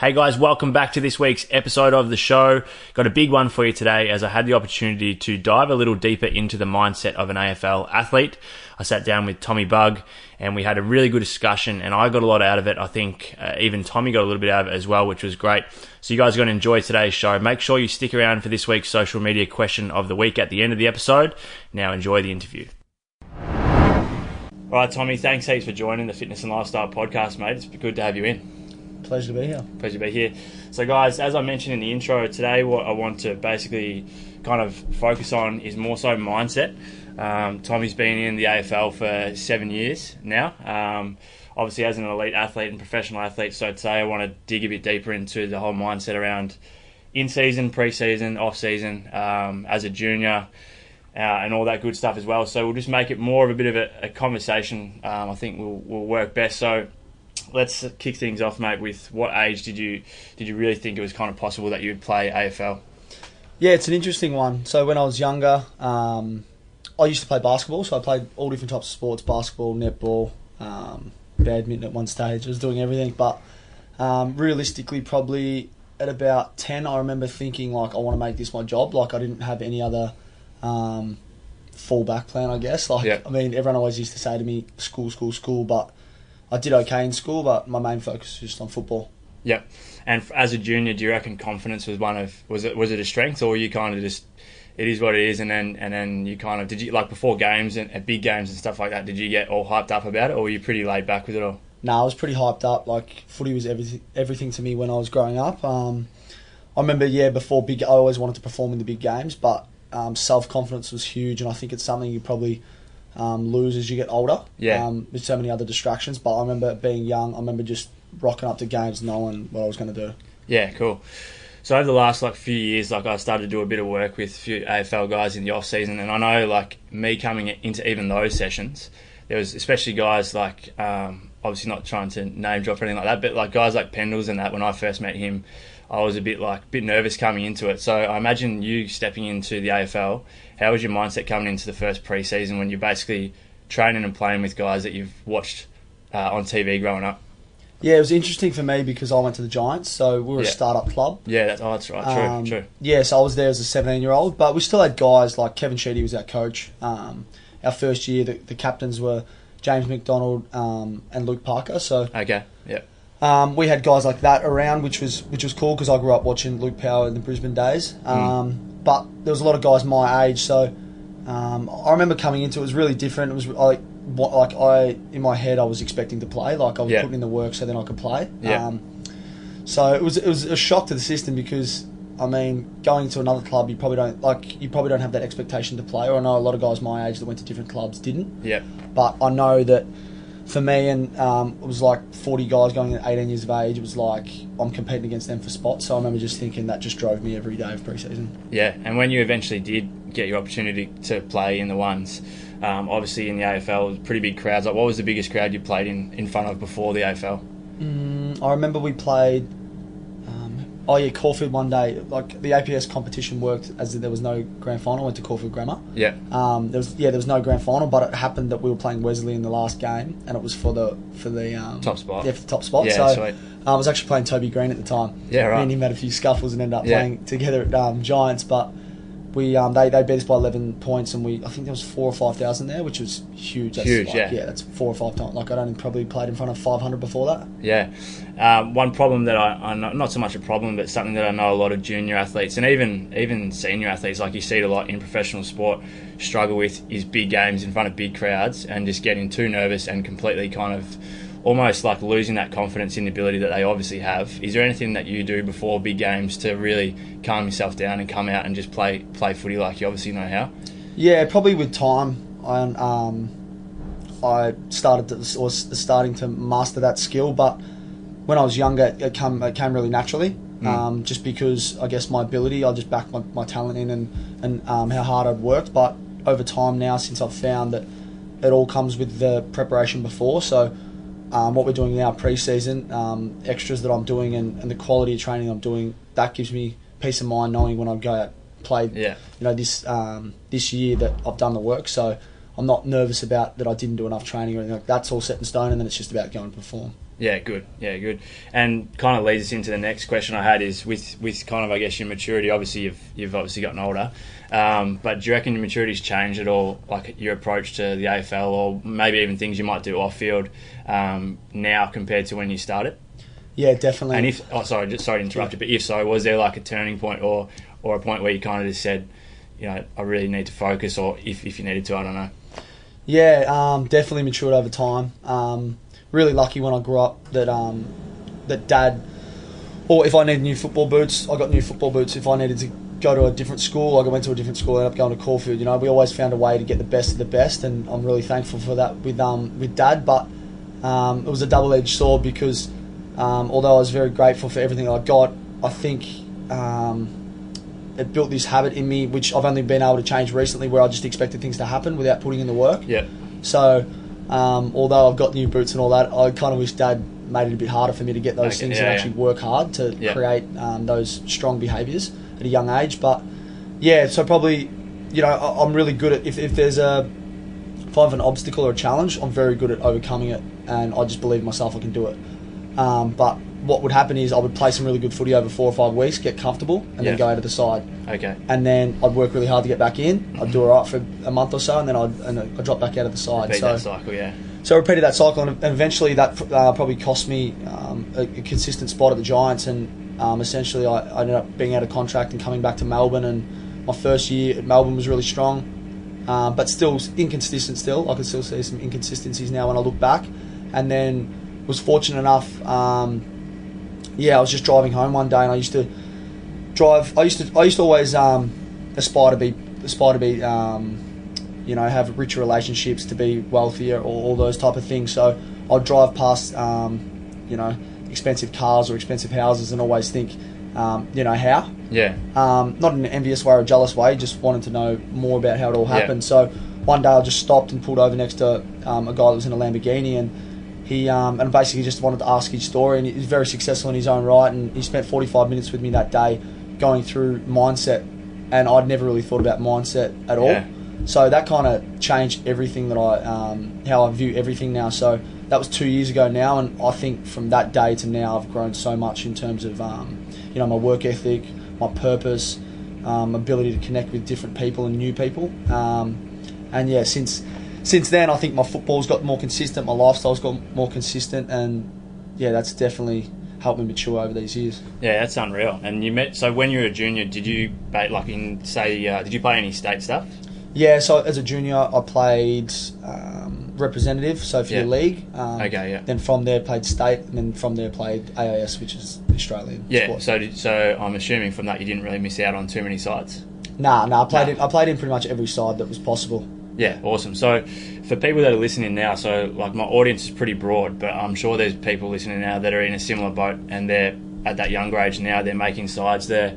Hey guys, welcome back to this week's episode of the show. Got a big one for you today as I had the opportunity to dive a little deeper into the mindset of an AFL athlete. I sat down with Tommy Bugg and we had a really good discussion and I got a lot out of it. I think uh, even Tommy got a little bit out of it as well, which was great. So you guys are going to enjoy today's show. Make sure you stick around for this week's social media question of the week at the end of the episode. Now enjoy the interview. All right, Tommy, thanks heaps for joining the Fitness and Lifestyle podcast, mate. It's good to have you in. Pleasure to be here. Pleasure to be here. So, guys, as I mentioned in the intro, today what I want to basically kind of focus on is more so mindset. Um, Tommy's been in the AFL for seven years now. Um, obviously, as an elite athlete and professional athlete, so today I want to dig a bit deeper into the whole mindset around in season, pre season, off season, um, as a junior. Uh, and all that good stuff as well. So we'll just make it more of a bit of a, a conversation. Um, I think will will work best. So let's kick things off, mate. With what age did you did you really think it was kind of possible that you would play AFL? Yeah, it's an interesting one. So when I was younger, um, I used to play basketball. So I played all different types of sports: basketball, netball, um, badminton. At one stage, I was doing everything. But um, realistically, probably at about ten, I remember thinking like, I want to make this my job. Like I didn't have any other um, fallback plan, I guess. Like Yeah. I mean, everyone always used to say to me, "School, school, school," but I did okay in school, but my main focus was just on football. Yep. And as a junior, do you reckon confidence was one of was it was it a strength or you kind of just it is what it is, and then and then you kind of did you like before games and at big games and stuff like that? Did you get all hyped up about it, or were you pretty laid back with it all? No, I was pretty hyped up. Like footy was everything, everything to me when I was growing up. Um, I remember, yeah, before big, I always wanted to perform in the big games, but um, self confidence was huge, and I think it's something you probably um, lose as you get older. Yeah. Um, with so many other distractions, but I remember being young. I remember just rocking up to games, knowing what I was going to do. Yeah, cool. So over the last like few years, like I started to do a bit of work with a few AFL guys in the off season, and I know like me coming into even those sessions, there was especially guys like um, obviously not trying to name drop or anything like that, but like guys like Pendles and that. When I first met him, I was a bit like bit nervous coming into it. So I imagine you stepping into the AFL. How was your mindset coming into the first pre-season when you're basically training and playing with guys that you've watched uh, on TV growing up? Yeah, it was interesting for me because I went to the Giants, so we were Yeah. a startup club. Yeah, that's oh, that's right. True, Um, true. Yeah, so I was there as a 17 year old, but we still had guys like Kevin Sheedy was our coach. Um, our first year, the, the captains were James McDonald um, and Luke Power. So Okay. Yeah. Um, we had guys like that around, which was which was cool because I grew up watching Luke Power in the Brisbane days. Um, But there was a lot of guys my age, so um, I remember coming into it, it was really different. It was like what like I in my head I was expecting to play, like I was Yeah. putting in the work so then I could play. Yeah. Um, so it was it was a shock to the system because I mean going to another club you probably don't like you probably don't have that expectation to play. Or I know a lot of guys my age that went to different clubs didn't, Yeah. but I know that for me and um, it was like 40 guys going at 18 years of age. It was like I'm competing against them for spots. So I remember just thinking that just drove me every day of preseason. Yeah, and when you eventually did get your opportunity to play in the ones, um, obviously in the AFL, pretty big crowds. Like, what was the biggest crowd you played in, in front of before the AFL? Mm, I remember we played. Um, oh yeah, Caulfield one day. Like the APS competition worked as if there was no grand final. I went to Caulfield Grammar. Yeah, Um, there was yeah, there was no grand final, but it happened that we were playing Wesley in the last game, and it was for the for the um, Top spot. Yeah, for the top spot. Yeah, so sweet. I was actually playing Toby Greene at the time. Yeah, right. Me and him had a few scuffles and ended up Yeah. playing together at um, Giants, but. We um, they, they beat us by eleven points and we I think there was four or five thousand there, which was huge. That's Huge, like, yeah. yeah, that's four or five times. Like I'd only probably played in front of five hundred before that. yeah. Um, one problem that I, I know, not so much a problem, but something that I know a lot of junior athletes and even even senior athletes, like you see it a lot in professional sport, struggle with is big games in front of big crowds and just getting too nervous and completely kind of almost like losing that confidence in the ability that they obviously have. Is there anything that you do before big games to really calm yourself down and come out and just play play footy like you obviously know how? Yeah, probably with time, I um, I started to, was starting to master that skill. But when I was younger, it came it came really naturally. Um, just because I guess my ability, I just backed my, my talent in and and um, how hard I'd worked. But over time now, since I've found that it all comes with the preparation before, so um, what we're doing now pre-season, um, extras that I'm doing, and, and the quality of training I'm doing, that gives me peace of mind knowing when I go out play. Yeah. You know this um, this year that I've done the work, so I'm not nervous about that I didn't do enough training or anything. Like that's all set in stone, and then it's just about going to perform. Yeah, good. Yeah, good. And kind of leads us into the next question I had is with with kind of I guess your maturity. Obviously, you've you've obviously gotten older, um, but do you reckon your maturity's changed at all? Like your approach to the AFL, or maybe even things you might do off field um, now compared to when you started? Yeah, definitely. And if oh sorry, just sorry to interrupt you, but if so, was there like a turning point or or a point where you kind of just said, you know, I really need to focus, or if if you needed to, I don't know. Yeah, um, definitely matured over time. Um, really lucky when I grew up that um, that dad, or if I needed new football boots, I got new football boots. If I needed to go to a different school, I went to a different school. Ended up going to Caulfield. You know, we always found a way to get the best of the best, and I'm really thankful for that with um, with dad. But um, it was a double edged sword because um, although I was very grateful for everything I got, I think. Um, it built this habit in me, which I've only been able to change recently, where I just expected things to happen without putting in the work. Yeah. So, um, although I've got new boots and all that, I kind of wish Dad made it a bit harder for me to get those Okay, things yeah, and yeah. actually work hard to Yeah. create um, those strong behaviours at a young age. But yeah, so probably, you know, I- I'm really good at if, if there's a if I have an obstacle or a challenge, I'm very good at overcoming it, and I just believe myself I can do it. Um, but what would happen is I would play some really good footy over four or five weeks, get comfortable, and Yeah. then go out of the side Okay. and then I'd work really hard to get back in. I'd do all right for a month or so, and then I'd, and I'd drop back out of the side. Beat so, that cycle. Yeah. so I repeated that cycle, and, and eventually that uh, probably cost me um, a, a consistent spot at the Giants. And um, essentially, I, I ended up being out of contract and coming back to Melbourne. And my first year at Melbourne was really strong, um, but still inconsistent. Still, I can still see some inconsistencies now when I look back. And then was fortunate enough. Um, yeah, I was just driving home one day, and I used to drive. I used to. I used to always um, aspire to be aspire to be. Um, you know, have richer relationships, to be wealthier, or all those type of things. So I'd drive past, um, you know, expensive cars or expensive houses, and always think, um, you know, how. Yeah. Um, not in an envious way or a jealous way, just wanted to know more about how it all happened. Yeah. So one day I just stopped and pulled over next to um, a guy that was in a Lamborghini, and he um, and basically just wanted to ask his story. And he's very successful in his own right, and he spent 45 minutes with me that day, going through mindset, and I'd never really thought about mindset at all. Yeah. So that kind of changed everything that I, um, how I view everything now. So that was two years ago now, and I think from that day to now, I've grown so much in terms of, um, you know, my work ethic, my purpose, um, ability to connect with different people and new people. Um, and yeah, since since then, I think my football's got more consistent, my lifestyle's got more consistent, and yeah, that's definitely helped me mature over these years. Yeah, that's unreal. And you met. So when you were a junior, did you like in say? Uh, did you play any state stuff? Yeah, so as a junior, I played um, representative, so for Yeah. your league. Um, Okay, yeah. Then from there, played state, and then from there, played AIS, which is Australian. Yeah. sport. So did, so I'm assuming from that you didn't really miss out on too many sides. nah, nah, I played Nah. I played in pretty much every side that was possible. Yeah, awesome. So, for people that are listening now, so like my audience is pretty broad, but I'm sure there's people listening now that are in a similar boat and they're at that younger age now. They're making sides. They're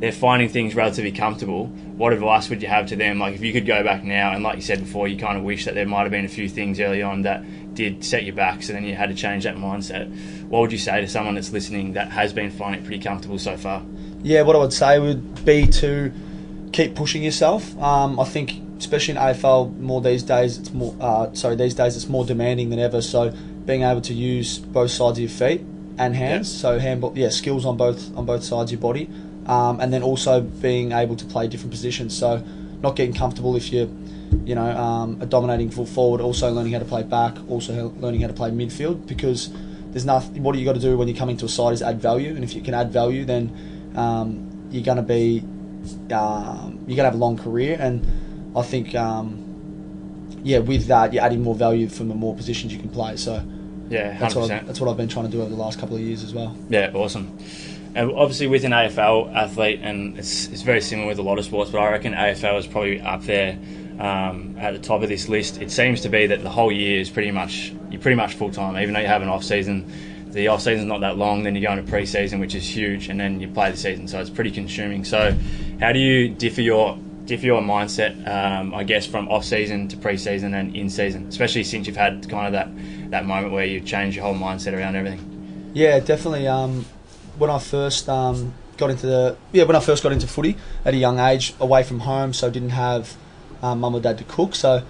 they're finding things relatively comfortable. What advice would you have to them? Like if you could go back now, and like you said before, you kind of wish that there might have been a few things early on that did set you back, so then you had to change that mindset. What would you say to someone that's listening that has been finding it pretty comfortable so far? Yeah, what I would say would be to keep pushing yourself. Um, I think, especially in AFL, more these days, it's more. Uh, sorry, these days it's more demanding than ever. So being able to use both sides of your feet and hands, Yeah. so handball, yeah, skills on both on both sides of your body, um, and then also being able to play different positions. So not getting comfortable if you're, you know, um, a dominating full forward. Also learning how to play back. Also learning how to play midfield because. There's nothing. What you got to do when you're coming to a side is add value, and if you can add value, then um, you're going to be um, you're gonna have a long career, and I think um, yeah, with that you're adding more value from the more positions you can play. So Yeah, that's hundred what that's what I've been trying to do over the last couple of years as well. Yeah, awesome. And obviously, with an AFL athlete, and it's, it's very similar with a lot of sports, but I reckon AFL is probably up there um, at the top of this list. It seems to be that the whole year is pretty much you're pretty much full time, even though you have an off season. The off season's not that long. Then you go into pre-season, which is huge, and then you play the season, so it's pretty consuming. So, how do you differ your differ your mindset, um, I guess, from off season to pre season and in season, especially since you've had kind of that that moment where you've changed your whole mindset around everything. Yeah, definitely. Um, when I first um, got into the yeah, when I first got into footy at a young age, away from home, so didn't have um, mum or dad to cook. So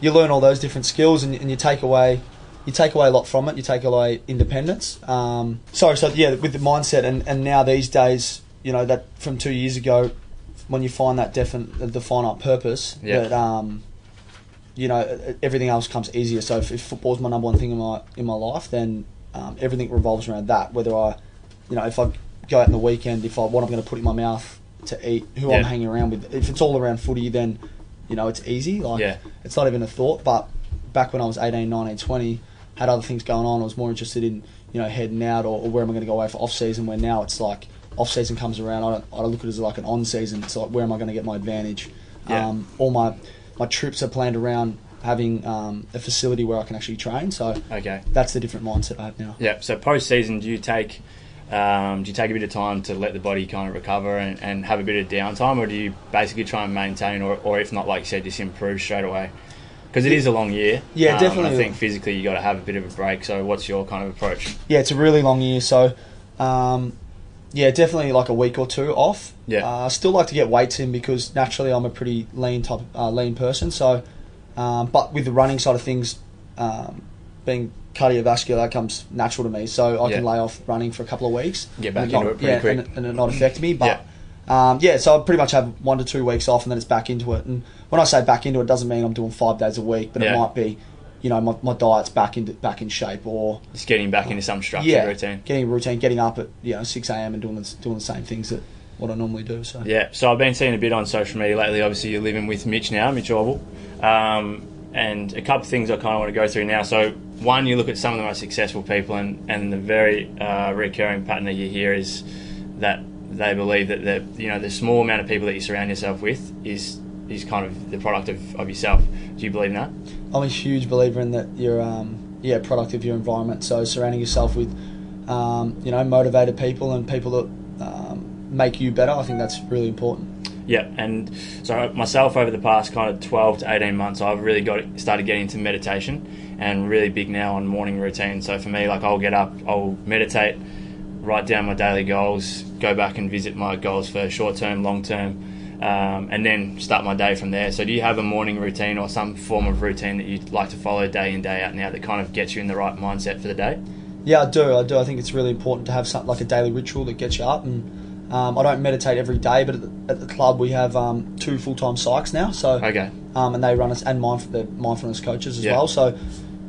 you learn all those different skills, and, and you take away you take away a lot from it. You take away independence. Um, sorry, so yeah, with the mindset, and, and now these days, you know that from two years ago, when you find that definite the finite purpose, Yeah. that um, you know everything else comes easier. So if, if football's my number one thing in my in my life, then um, everything revolves around that. Whether I, you know, if I go out in the weekend, if I what I'm going to put in my mouth to eat, who I'm hanging around with. If it's all around footy, then you know it's easy. Like Yeah. it's not even a thought. But back when I was 18, 19, 20, had other things going on. I was more interested in you know heading out or, or where am I going to go away for off season. Where now it's like off season comes around, I don't, I don't look at it as like an on season. It's like where am I going to get my advantage? Yeah. Um, all my my trips are planned around having um, a facility where I can actually train. So Okay. that's the different mindset I have now. Yeah. So post season, do you take um, do you take a bit of time to let the body kind of recover and, and have a bit of downtime, or do you basically try and maintain, or, or if not, like you said, just improve straight away? Because it is a long year. Yeah, Um, definitely. I think physically you got to have a bit of a break. So what's your kind of approach? Yeah, it's a really long year, so um, yeah, definitely like a week or two off. Yeah. uh, I still like to get weights in because naturally I'm a pretty lean type, uh, lean person. So, um, but with the running side of things, um, being cardiovascular, that comes natural to me. So I can lay off running for a couple of weeks. Get back and into not, it pretty yeah, quick. and, and it not affect me. But um, yeah, so I pretty much have one to two weeks off, and then it's back into it. And when I say back into it, it doesn't mean I'm doing five days a week, but Yeah. it might be, you know, my, my diet's back into back in shape or Just getting back into some structured yeah, routine. getting a routine, getting up at you know six a.m. and doing the, doing the same things that what I normally do. So Yeah, so I've been seeing a bit on social media lately. Obviously, you're living with Mitch now, Mitch Orwell. Um, and a couple of things I kind of want to go through now. So, one, you look at some of the most successful people, and, and the very uh, recurring pattern that you hear is that they believe that the you know the small amount of people that you surround yourself with is is kind of the product of, of yourself. Do you believe in that? I'm a huge believer in that you're um, yeah product of your environment. So surrounding yourself with um, you know motivated people and people that um, make you better. I think that's really important. Yeah, and so myself over the past kind of 12 to 18 months, I've really got started getting into meditation and really big now on morning routine. So for me, like I'll get up, I'll meditate, write down my daily goals, go back and visit my goals for short term, long term, um, and then start my day from there. So do you have a morning routine or some form of routine that you like to follow day in day out now that kind of gets you in the right mindset for the day? Yeah, I do. I do. I think it's really important to have something like a daily ritual that gets you up. And um, I don't meditate every day, but at the, at the club we have um, two full time psychs now. So Okay. um, and they run us and mindf- the mindfulness coaches as Yeah. well. So,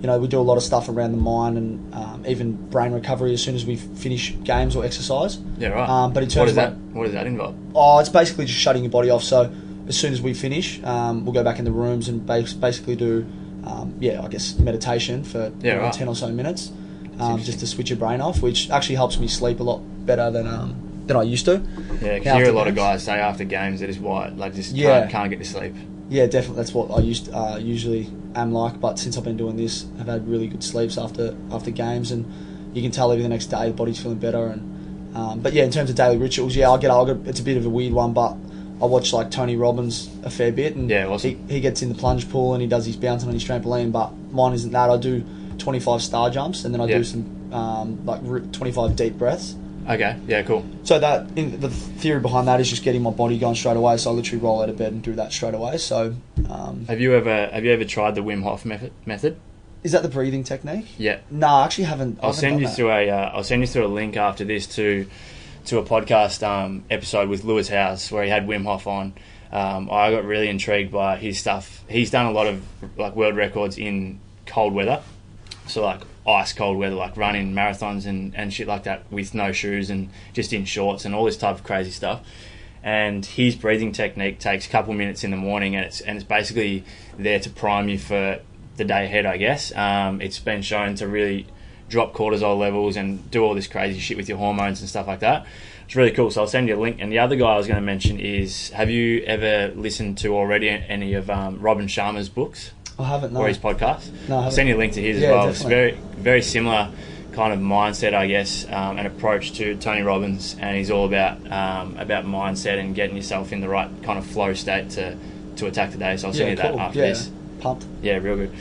you know, we do a lot of stuff around the mind and um, even brain recovery as soon as we finish games or exercise. Yeah, right. Um, but in terms does of that what does that involve? Oh, it's basically just shutting your body off. So as soon as we finish, um, we'll go back in the rooms and bas- basically do, um, yeah, I guess meditation for Yeah, right. ten or so minutes, um, just to switch your brain off, which actually helps me sleep a lot better than um, than I used to. Yeah, because you hear a lot of guys say after games that is why like just Yeah. can't, can't get to sleep. Yeah, definitely. That's what I used uh, usually am like. But since I've been doing this, I've had really good sleeps after after games, and you can tell every the next day the body's feeling better. And um, but yeah, in terms of daily rituals, yeah, I get, I get it's a bit of a weird one, but I watch like Tony Robbins a fair bit, and Yeah, awesome. he, he gets in the plunge pool and he does his bouncing on his trampoline. But mine isn't that. I do 25 star jumps, and then I Yeah. do some um, like 25 deep breaths. Okay, yeah, cool. So that in, the theory behind that is just getting my body going straight away. So I literally roll out of bed and do that straight away. So um, Have you ever have you ever tried the Wim Hof method? Method? is that the breathing technique? Yeah, No, I actually haven't. I I'll haven't send you that. through a uh, I'll send you through a link after this to to a podcast um, episode with Lewis Howes where he had Wim Hof on. Um, I got really intrigued by his stuff. He's done a lot of like world records in cold weather, so like ice cold weather, like running marathons and, and shit like that with no shoes and just in shorts and all this type of crazy stuff. And his breathing technique takes a couple minutes in the morning, and it's and it's basically there to prime you for the day ahead. I guess um, it's been shown to really drop cortisol levels and do all this crazy shit with your hormones and stuff like that. It's really cool. So I'll send you a link. And the other guy I was going to mention is: Have you ever listened to already any of um, Robin Sharma's books? I haven't. No. or his podcast. No, I I'll send you a link to his Yeah, as well. It's definitely. very very similar kind of mindset, I guess, um, and approach to Tony Robbins, and he's all about um, about mindset and getting yourself in the right kind of flow state to to attack the day. So I'll send you that after yeah. this. Pumped. Yeah, real good.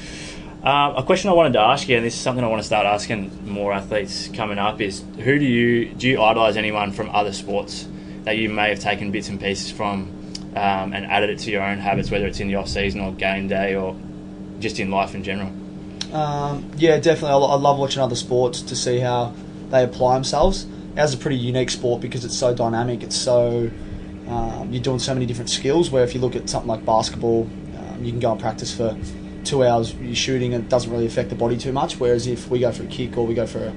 Um, a question I wanted to ask you, and this is something I want to start asking more athletes coming up, is who do you do you idolise anyone from other sports that you may have taken bits and pieces from um, and added it to your own habits, whether it's in the off season or game day or just in life in general? Um, yeah, definitely. I, I love watching other sports to see how they apply themselves. Ours is a pretty unique sport because it's so dynamic. It's so um, you're doing so many different skills. Where if you look at something like basketball, um, you can go and practice for two hours. You're shooting and it doesn't really affect the body too much. Whereas if we go for a kick or we go for a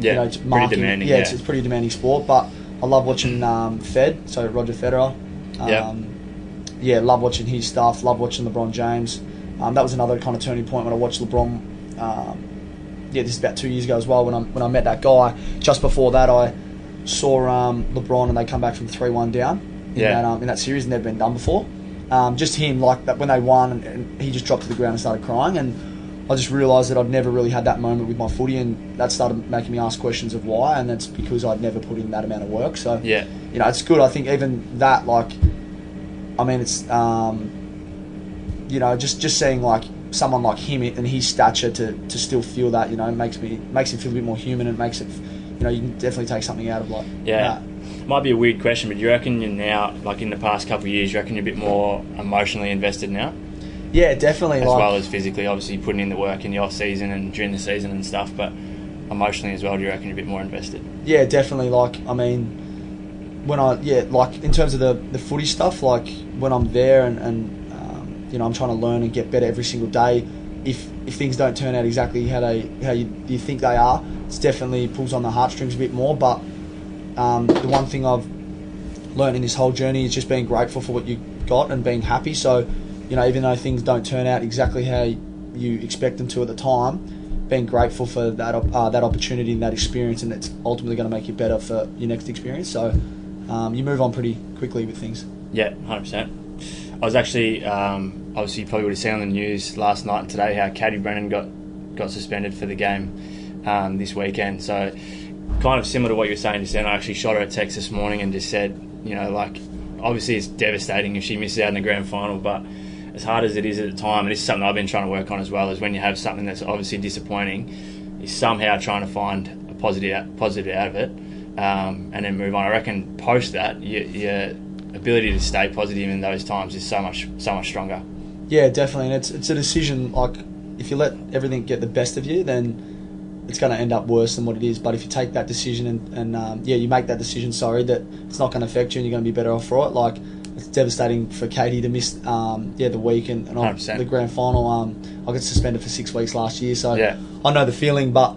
Yeah, you know, it's pretty marking, demanding. Yeah, Yeah, It's, it's a pretty demanding sport. But I love watching um, Fed, so Roger Federer. Um, Yeah. Yeah, love watching his stuff. Love watching LeBron James. Um, that was another kind of turning point when I watched LeBron. Um, yeah, this is about two years ago as well when I when I met that guy. Just before that, I saw um, LeBron and they come back from three one down in Yeah. that um, in that series, never been done before. Um, just him like that when they won, and, and he just dropped to the ground and started crying, and I just realised that I'd never really had that moment with my footy, and that started making me ask questions of why, and that's because I'd never put in that amount of work. So yeah, you know, it's good. I think even that, like, I mean, it's, um, you know, just just seeing like someone like him and his stature to, to still feel that, you know, makes me makes him feel a bit more human and makes it, you know, you can definitely take something out of like yeah. that. Might be a weird question, but do you reckon you're now, like in the past couple of years, you reckon you're a bit more emotionally invested now, Yeah, definitely. as like, well as physically? Obviously, putting in the work in the off season and during the season and stuff, but emotionally as well. Do you reckon you're a bit more invested? Yeah, definitely. Like, I mean, when I yeah, like in terms of the the footy stuff, like when I'm there and and you know I'm trying to learn and get better every single day. If if things don't turn out exactly how they how you, you think they are, it's definitely pulls on the heartstrings a bit more. But um, the one thing I've learned in this whole journey is just being grateful for what you got and being happy. So, you know, even though things don't turn out exactly how you expect them to at the time, being grateful for that uh, that opportunity and that experience, and it's ultimately going to make you better for your next experience. So, um, you move on pretty quickly with things. Yeah, hundred percent. I was actually, um, obviously, you probably would have seen on the news last night and today how Katie Brennan got got suspended for the game um, this weekend. So, kind of similar to what you were saying just then. I actually shot her a text this morning and just said, you know, like obviously it's devastating if she misses out in the grand final, but as hard as it is at the time, and this is something I've been trying to work on as well, is when you have something that's obviously disappointing, is somehow trying to find a positive positive out of it, um, and then move on. I reckon post that, your, your ability to stay positive in those times is so much so much stronger. Yeah, definitely, and it's it's a decision. Like, if you let everything get the best of you, then it's going to end up worse than what it is. But if you take that decision and, and um, yeah, you make that decision, sorry, that it's not going to affect you and you're going to be better off for it. Like, it's devastating for Katie to miss um, yeah the week and, and on 100%. the grand final. Um, I got suspended for six weeks last year, so Yeah. I know the feeling, but.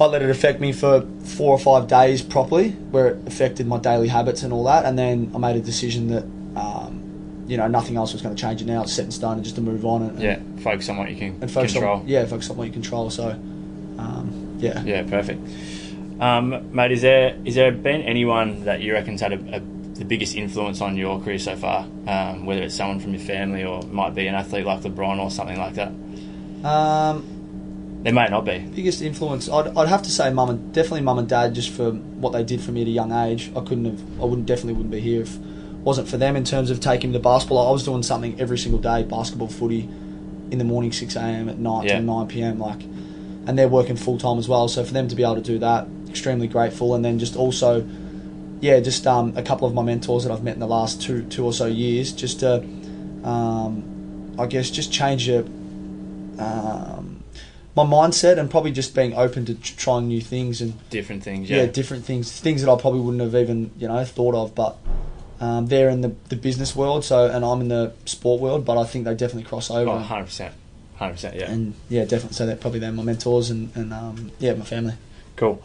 I let it affect me for four or five days properly, where it affected my daily habits and all that, and then I made a decision that, um, you know, nothing else was going to change it now. It's set in stone, and just to move on and, Yeah, focus on what you can and focus control. on yeah, focus on what you control. So, um, yeah. Yeah, perfect. Um, mate, is there is there been anyone that you reckon's had a, a, the biggest influence on your career so far? Um, whether it's someone from your family or might be an athlete like LeBron or something like that. Um, There may not be. biggest influence, I'd, I'd have to say, mum and definitely mum and dad, just for what they did for me at a young age. I couldn't have, I wouldn't definitely wouldn't be here if wasn't for them in terms of taking me to basketball. I was doing something every single day, basketball, footy, in the morning, six a.m. at night Yeah. till nine p.m. Like, and they're working full time as well. So for them to be able to do that, extremely grateful. And then just also, yeah, just um, a couple of my mentors that I've met in the last two two or so years, just to, um, I guess, just change your, um, my mindset and probably just being open to tr- trying new things and Different things. yeah. Yeah. different things, things that I probably wouldn't have even you know thought of, but. Um, they're in the, the business world, so and I'm in the sport world, but I think they definitely cross over. Oh, 100 percent. Hundred percent. Yeah. And yeah, definitely. So they're probably they're my mentors and, and um, yeah, my family. Cool.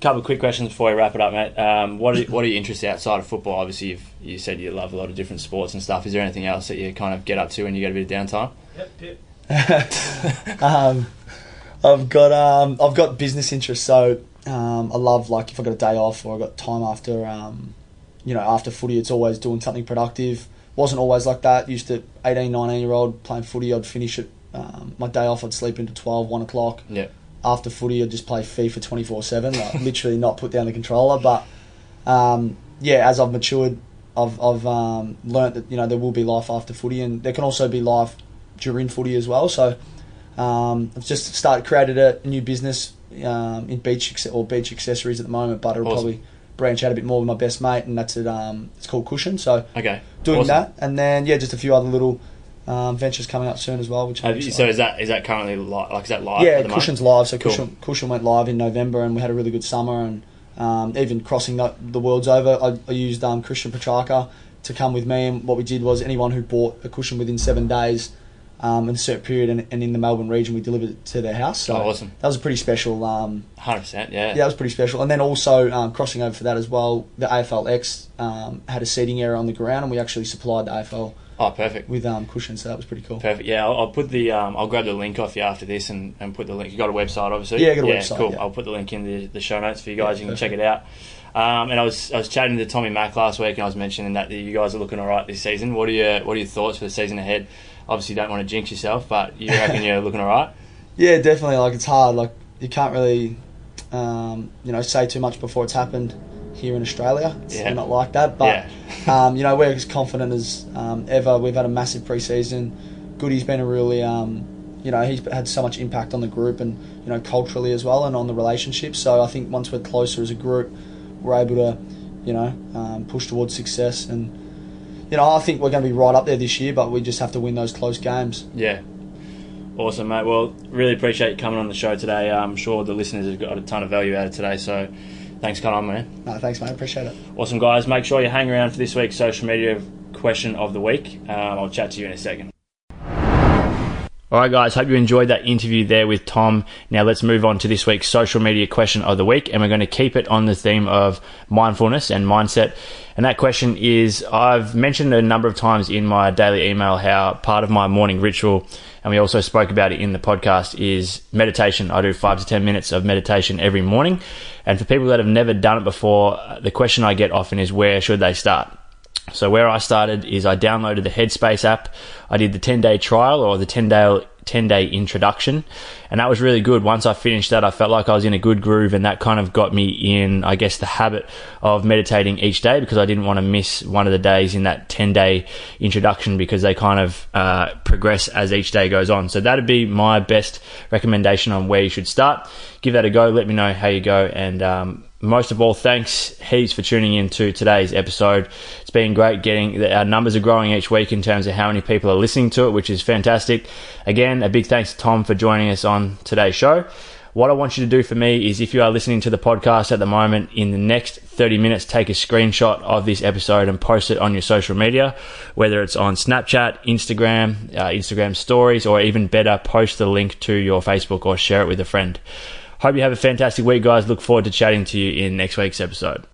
Couple of quick questions before we wrap it up, mate. Um, what are, what are your interests outside of football? Obviously, you've, you said you love a lot of different sports and stuff. Is there anything else that you kind of get up to when you get a bit of downtime? um, I've got um, I've got business interests, so um, I love like if I got a day off or I got time after um, you know after footy, it's always doing something productive. Wasn't always like that. Used to 18, 19 year old playing footy, I'd finish it. Um, my day off, I'd sleep into 12, 1 o'clock. Yeah. after footy, I'd just play FIFA twenty four seven, like literally not put down the controller. But um, yeah, as I've matured, I've I've um, learnt that you know there will be life after footy, and there can also be life during footy as well. So um, I've just started created a new business um, in beach or beach accessories at the moment, but it'll Awesome. probably branch out a bit more with my best mate, and that's it. Um, it's called Kooshn. So Okay. doing Awesome. that, and then yeah, just a few other little um, ventures coming up soon as well. Which you, so is that is that currently li- like is that live? yeah, the moment? Kooshn's live. So Cool. Kooshn, Kooshn went live in November, and we had a really good summer. And um, even crossing the, the world's over, I, I used um, Christian Petracca to come with me. And what we did was anyone who bought a cushion within seven days, um, in a certain period, and, and in the Melbourne region, we delivered it to their house. So Oh, awesome. that was a pretty special. Um, Hundred percent. Yeah. yeah, that was pretty special. And then also um, crossing over for that as well, the AFLX um, had a seating area on the ground, and we actually supplied the AFL Oh, perfect. with um, cushions. So that was pretty cool. Perfect. Yeah, I'll, I'll put the um, I'll grab the link off you after this and, and put the link. You got a website, obviously. Yeah, I got a website, Cool. yeah. I'll put the link in the, the show notes for you guys. Yeah, you can perfect. check it out. Um, and I was I was chatting to Tommy Mack last week, and I was mentioning that you guys are looking all right this season. What are your What are your thoughts for the season ahead? Obviously, you don't want to jinx yourself, but you reckon you're looking all right? Yeah, definitely. Like it's hard. Like you can't really, um, you know, say too much before it's happened here in Australia. It's Yeah. not like that. But Yeah. um, you know, we're as confident as um, ever. We've had a massive preseason. Goody's been a really, um, you know, he's had so much impact on the group and you know culturally as well and on the relationships. So I think once we're closer as a group, we're able to, you know, um, push towards success and. You know, I think we're going to be right up there this year, but we just have to win those close games. Yeah. Awesome, mate. Well, really appreciate you coming on the show today. I'm sure the listeners have got a ton of value out of today. So, thanks for coming on, man. No, thanks, mate. Appreciate it. Awesome, guys. Make sure you hang around for this week's social media question of the week. Um, I'll chat to you in a second. All right, guys. Hope you enjoyed that interview there with Tom. Now let's move on to this week's social media question of the week, and we're going to keep it on the theme of mindfulness and mindset. And that question is: I've mentioned a number of times in my daily email how part of my morning ritual, and we also spoke about it in the podcast, is meditation. I do five to ten minutes of meditation every morning, and for people that have never done it before, the question I get often is: Where should they start? So where I started is I downloaded the Headspace app. I did the 10 day trial or the 10 day 10 day introduction and that was really good. Once I finished that, I felt like I was in a good groove and that kind of got me in, I guess, the habit of meditating each day because I didn't want to miss one of the days in that 10 day introduction because they kind of uh, progress as each day goes on. So that'd be my best recommendation on where you should start. Give that a go. Let me know how you go and, um, most of all, thanks heaps for tuning in to today's episode. It's been great getting our numbers are growing each week in terms of how many people are listening to it, which is fantastic. Again, a big thanks to Tom for joining us on today's show. What I want you to do for me is if you are listening to the podcast at the moment, in the next 30 minutes, take a screenshot of this episode and post it on your social media, whether it's on Snapchat, Instagram, uh, Instagram stories, or even better, post the link to your Facebook or share it with a friend. Hope you have a fantastic week, guys. Look forward to chatting to you in next week's episode.